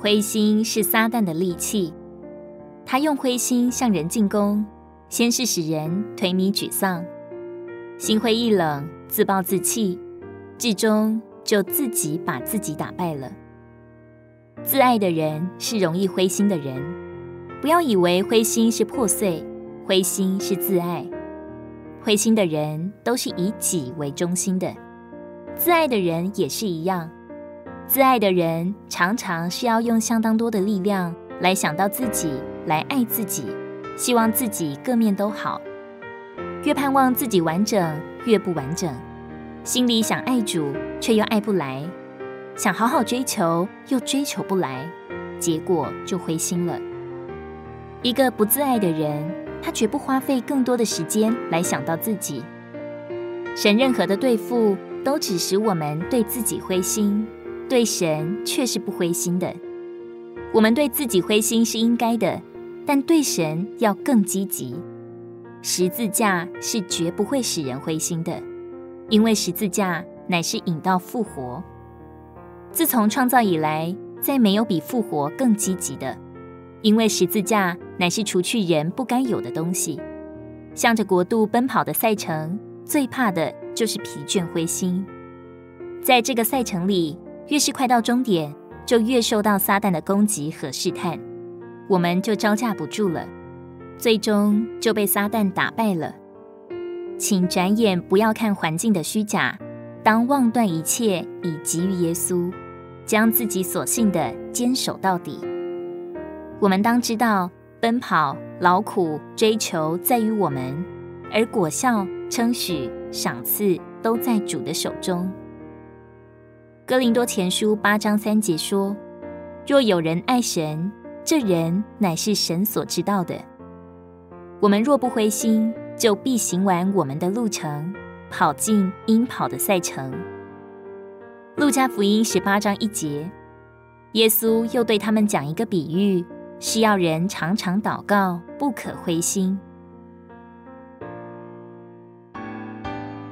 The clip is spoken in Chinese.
灰心是撒旦的利器，他用灰心向人进攻，先是使人颓靡沮丧，心灰意冷，自暴自弃，至终就自己把自己打败了。自爱的人是容易灰心的人，不要以为灰心是破碎，灰心是自爱。灰心的人都是以己为中心的，自爱的人也是一样。自爱的人常常是要用相当多的力量来想到自己，来爱自己，希望自己各面都好。越盼望自己完整，越不完整。心里想爱主，却又爱不来；想好好追求，又追求不来，结果就灰心了。一个不自爱的人。他绝不花费更多的时间来想到自己。神任何的对付都只使我们对自己灰心，对神却是不灰心的。我们对自己灰心是应该的，但对神要更积极。十字架是绝不会使人灰心的，因为十字架乃是引到复活。自从创造以来，再没有比复活更积极的。因为十字架乃是除去人不该有的东西，向着国度奔跑的赛程，最怕的就是疲倦灰心。在这个赛程里，越是快到终点，就越受到撒旦的攻击和试探，我们就招架不住了，最终就被撒旦打败了。请转眼不要看环境的虚假，当忘断一切，以急于耶稣，将自己所信的坚守到底。我们当知道，奔跑、劳苦、追求在于我们，而果效、称许、赏赐都在主的手中。哥林多前书八章三节说：“若有人爱神，这人乃是神所知道的。”我们若不灰心，就必行完我们的路程，跑尽应跑的赛程。路加福音十八章一节，耶稣又对他们讲一个比喻。是要人常常祷告，不可灰心。